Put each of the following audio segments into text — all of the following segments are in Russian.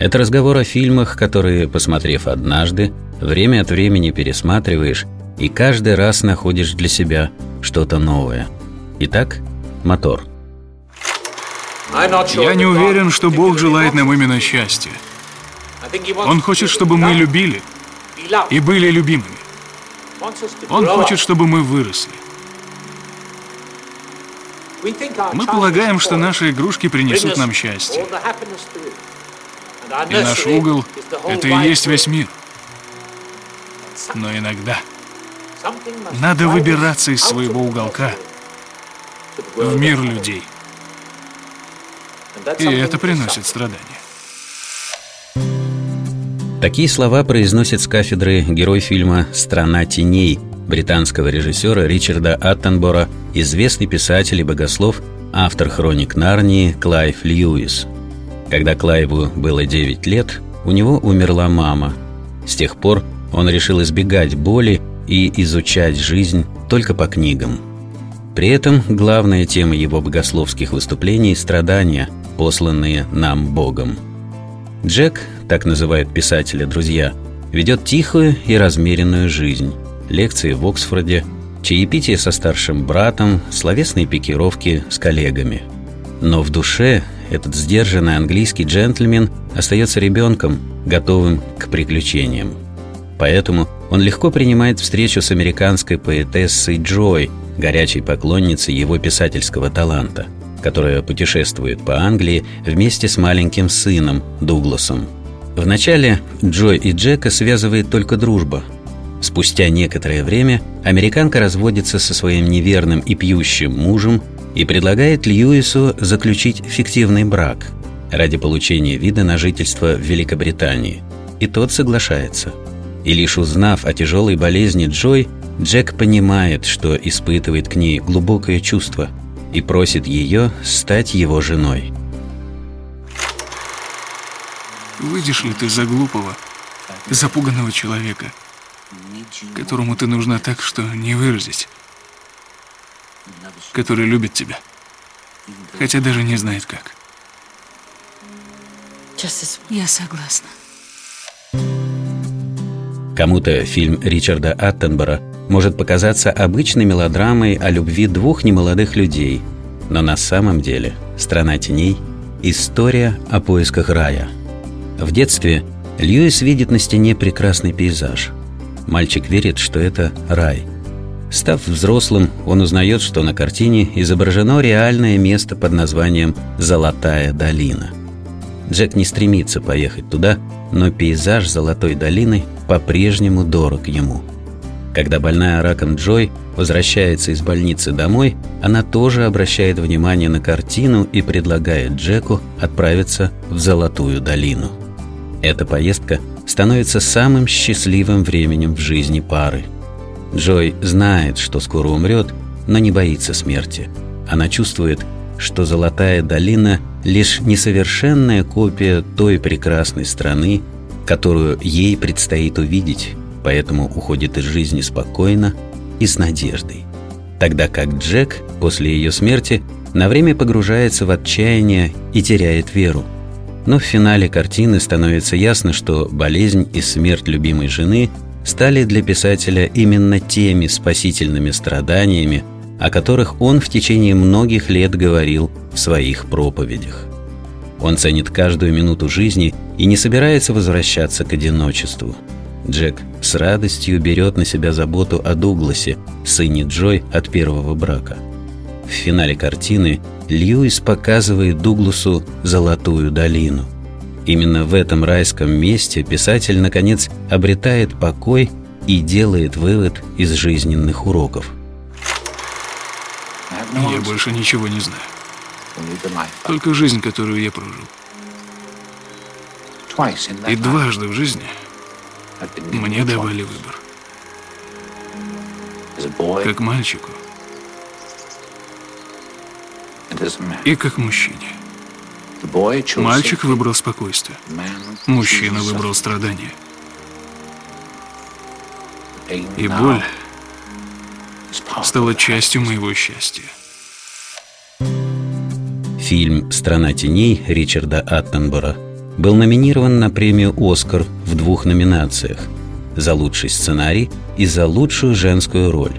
это разговор о фильмах, которые, посмотрев однажды, время от времени пересматриваешь и каждый раз находишь для себя что-то новое. Итак, мотор. Я не уверен, что Бог желает нам именно счастья. Он хочет, чтобы мы любили и были любимыми. Он хочет, чтобы мы выросли. Мы полагаем, что наши игрушки принесут нам счастье. И наш угол — это и есть весь мир. Но иногда надо выбираться из своего уголка в мир людей. И это приносит страдания. Такие слова произносит с кафедры герой фильма «Страна теней» британского режиссера Ричарда Аттенбора, известный писатель и богослов, автор хроник Нарнии Клайв Льюис – когда Клайву было 9 лет, у него умерла мама. С тех пор он решил избегать боли и изучать жизнь только по книгам. При этом главная тема его богословских выступлений – страдания, посланные нам Богом. Джек, так называют писателя друзья, ведет тихую и размеренную жизнь. Лекции в Оксфорде, чаепитие со старшим братом, словесные пикировки с коллегами. Но в душе этот сдержанный английский джентльмен остается ребенком, готовым к приключениям. Поэтому он легко принимает встречу с американской поэтессой Джой, горячей поклонницей его писательского таланта, которая путешествует по Англии вместе с маленьким сыном Дугласом. Вначале Джой и Джека связывает только дружба. Спустя некоторое время американка разводится со своим неверным и пьющим мужем и предлагает Льюису заключить фиктивный брак ради получения вида на жительство в Великобритании. И тот соглашается. И лишь узнав о тяжелой болезни Джой, Джек понимает, что испытывает к ней глубокое чувство и просит ее стать его женой. Выйдешь ли ты за глупого, запуганного человека, которому ты нужна так, что не выразить? который любит тебя, хотя даже не знает как. Я согласна. Кому-то фильм Ричарда Аттенбора может показаться обычной мелодрамой о любви двух немолодых людей, но на самом деле «Страна теней» — история о поисках рая. В детстве Льюис видит на стене прекрасный пейзаж. Мальчик верит, что это рай — Став взрослым, он узнает, что на картине изображено реальное место под названием «Золотая долина». Джек не стремится поехать туда, но пейзаж Золотой долины по-прежнему дорог ему. Когда больная раком Джой возвращается из больницы домой, она тоже обращает внимание на картину и предлагает Джеку отправиться в Золотую долину. Эта поездка становится самым счастливым временем в жизни пары – Джой знает, что скоро умрет, но не боится смерти. Она чувствует, что Золотая долина – лишь несовершенная копия той прекрасной страны, которую ей предстоит увидеть, поэтому уходит из жизни спокойно и с надеждой. Тогда как Джек после ее смерти на время погружается в отчаяние и теряет веру. Но в финале картины становится ясно, что болезнь и смерть любимой жены – стали для писателя именно теми спасительными страданиями, о которых он в течение многих лет говорил в своих проповедях. Он ценит каждую минуту жизни и не собирается возвращаться к одиночеству. Джек с радостью берет на себя заботу о Дугласе, сыне Джой от первого брака. В финале картины Льюис показывает Дугласу «Золотую долину», Именно в этом райском месте писатель, наконец, обретает покой и делает вывод из жизненных уроков. Я больше ничего не знаю. Только жизнь, которую я прожил. И дважды в жизни Мне давали выбор. Как мальчику. И как мужчине. Мальчик выбрал спокойствие. Мужчина выбрал страдания. И боль стала частью моего счастья. Фильм «Страна теней» Ричарда Аттенбора был номинирован на премию «Оскар» в двух номинациях – за лучший сценарий и за лучшую женскую роль.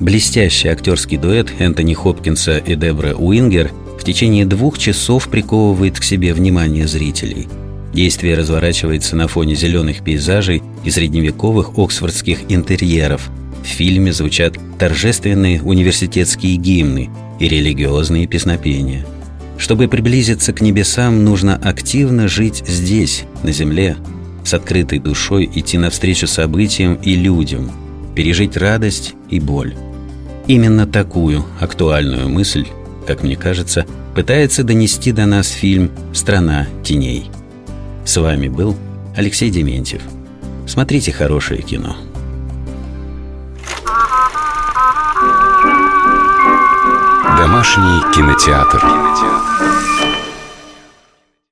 Блестящий актерский дуэт Энтони Хопкинса и Дебра Уингер в течение двух часов приковывает к себе внимание зрителей. Действие разворачивается на фоне зеленых пейзажей и средневековых оксфордских интерьеров. В фильме звучат торжественные университетские гимны и религиозные песнопения. Чтобы приблизиться к небесам, нужно активно жить здесь, на земле, с открытой душой идти навстречу событиям и людям, пережить радость и боль. Именно такую актуальную мысль, как мне кажется, пытается донести до нас фильм «Страна теней». С вами был Алексей Дементьев. Смотрите хорошее кино. Домашний кинотеатр. кинотеатр.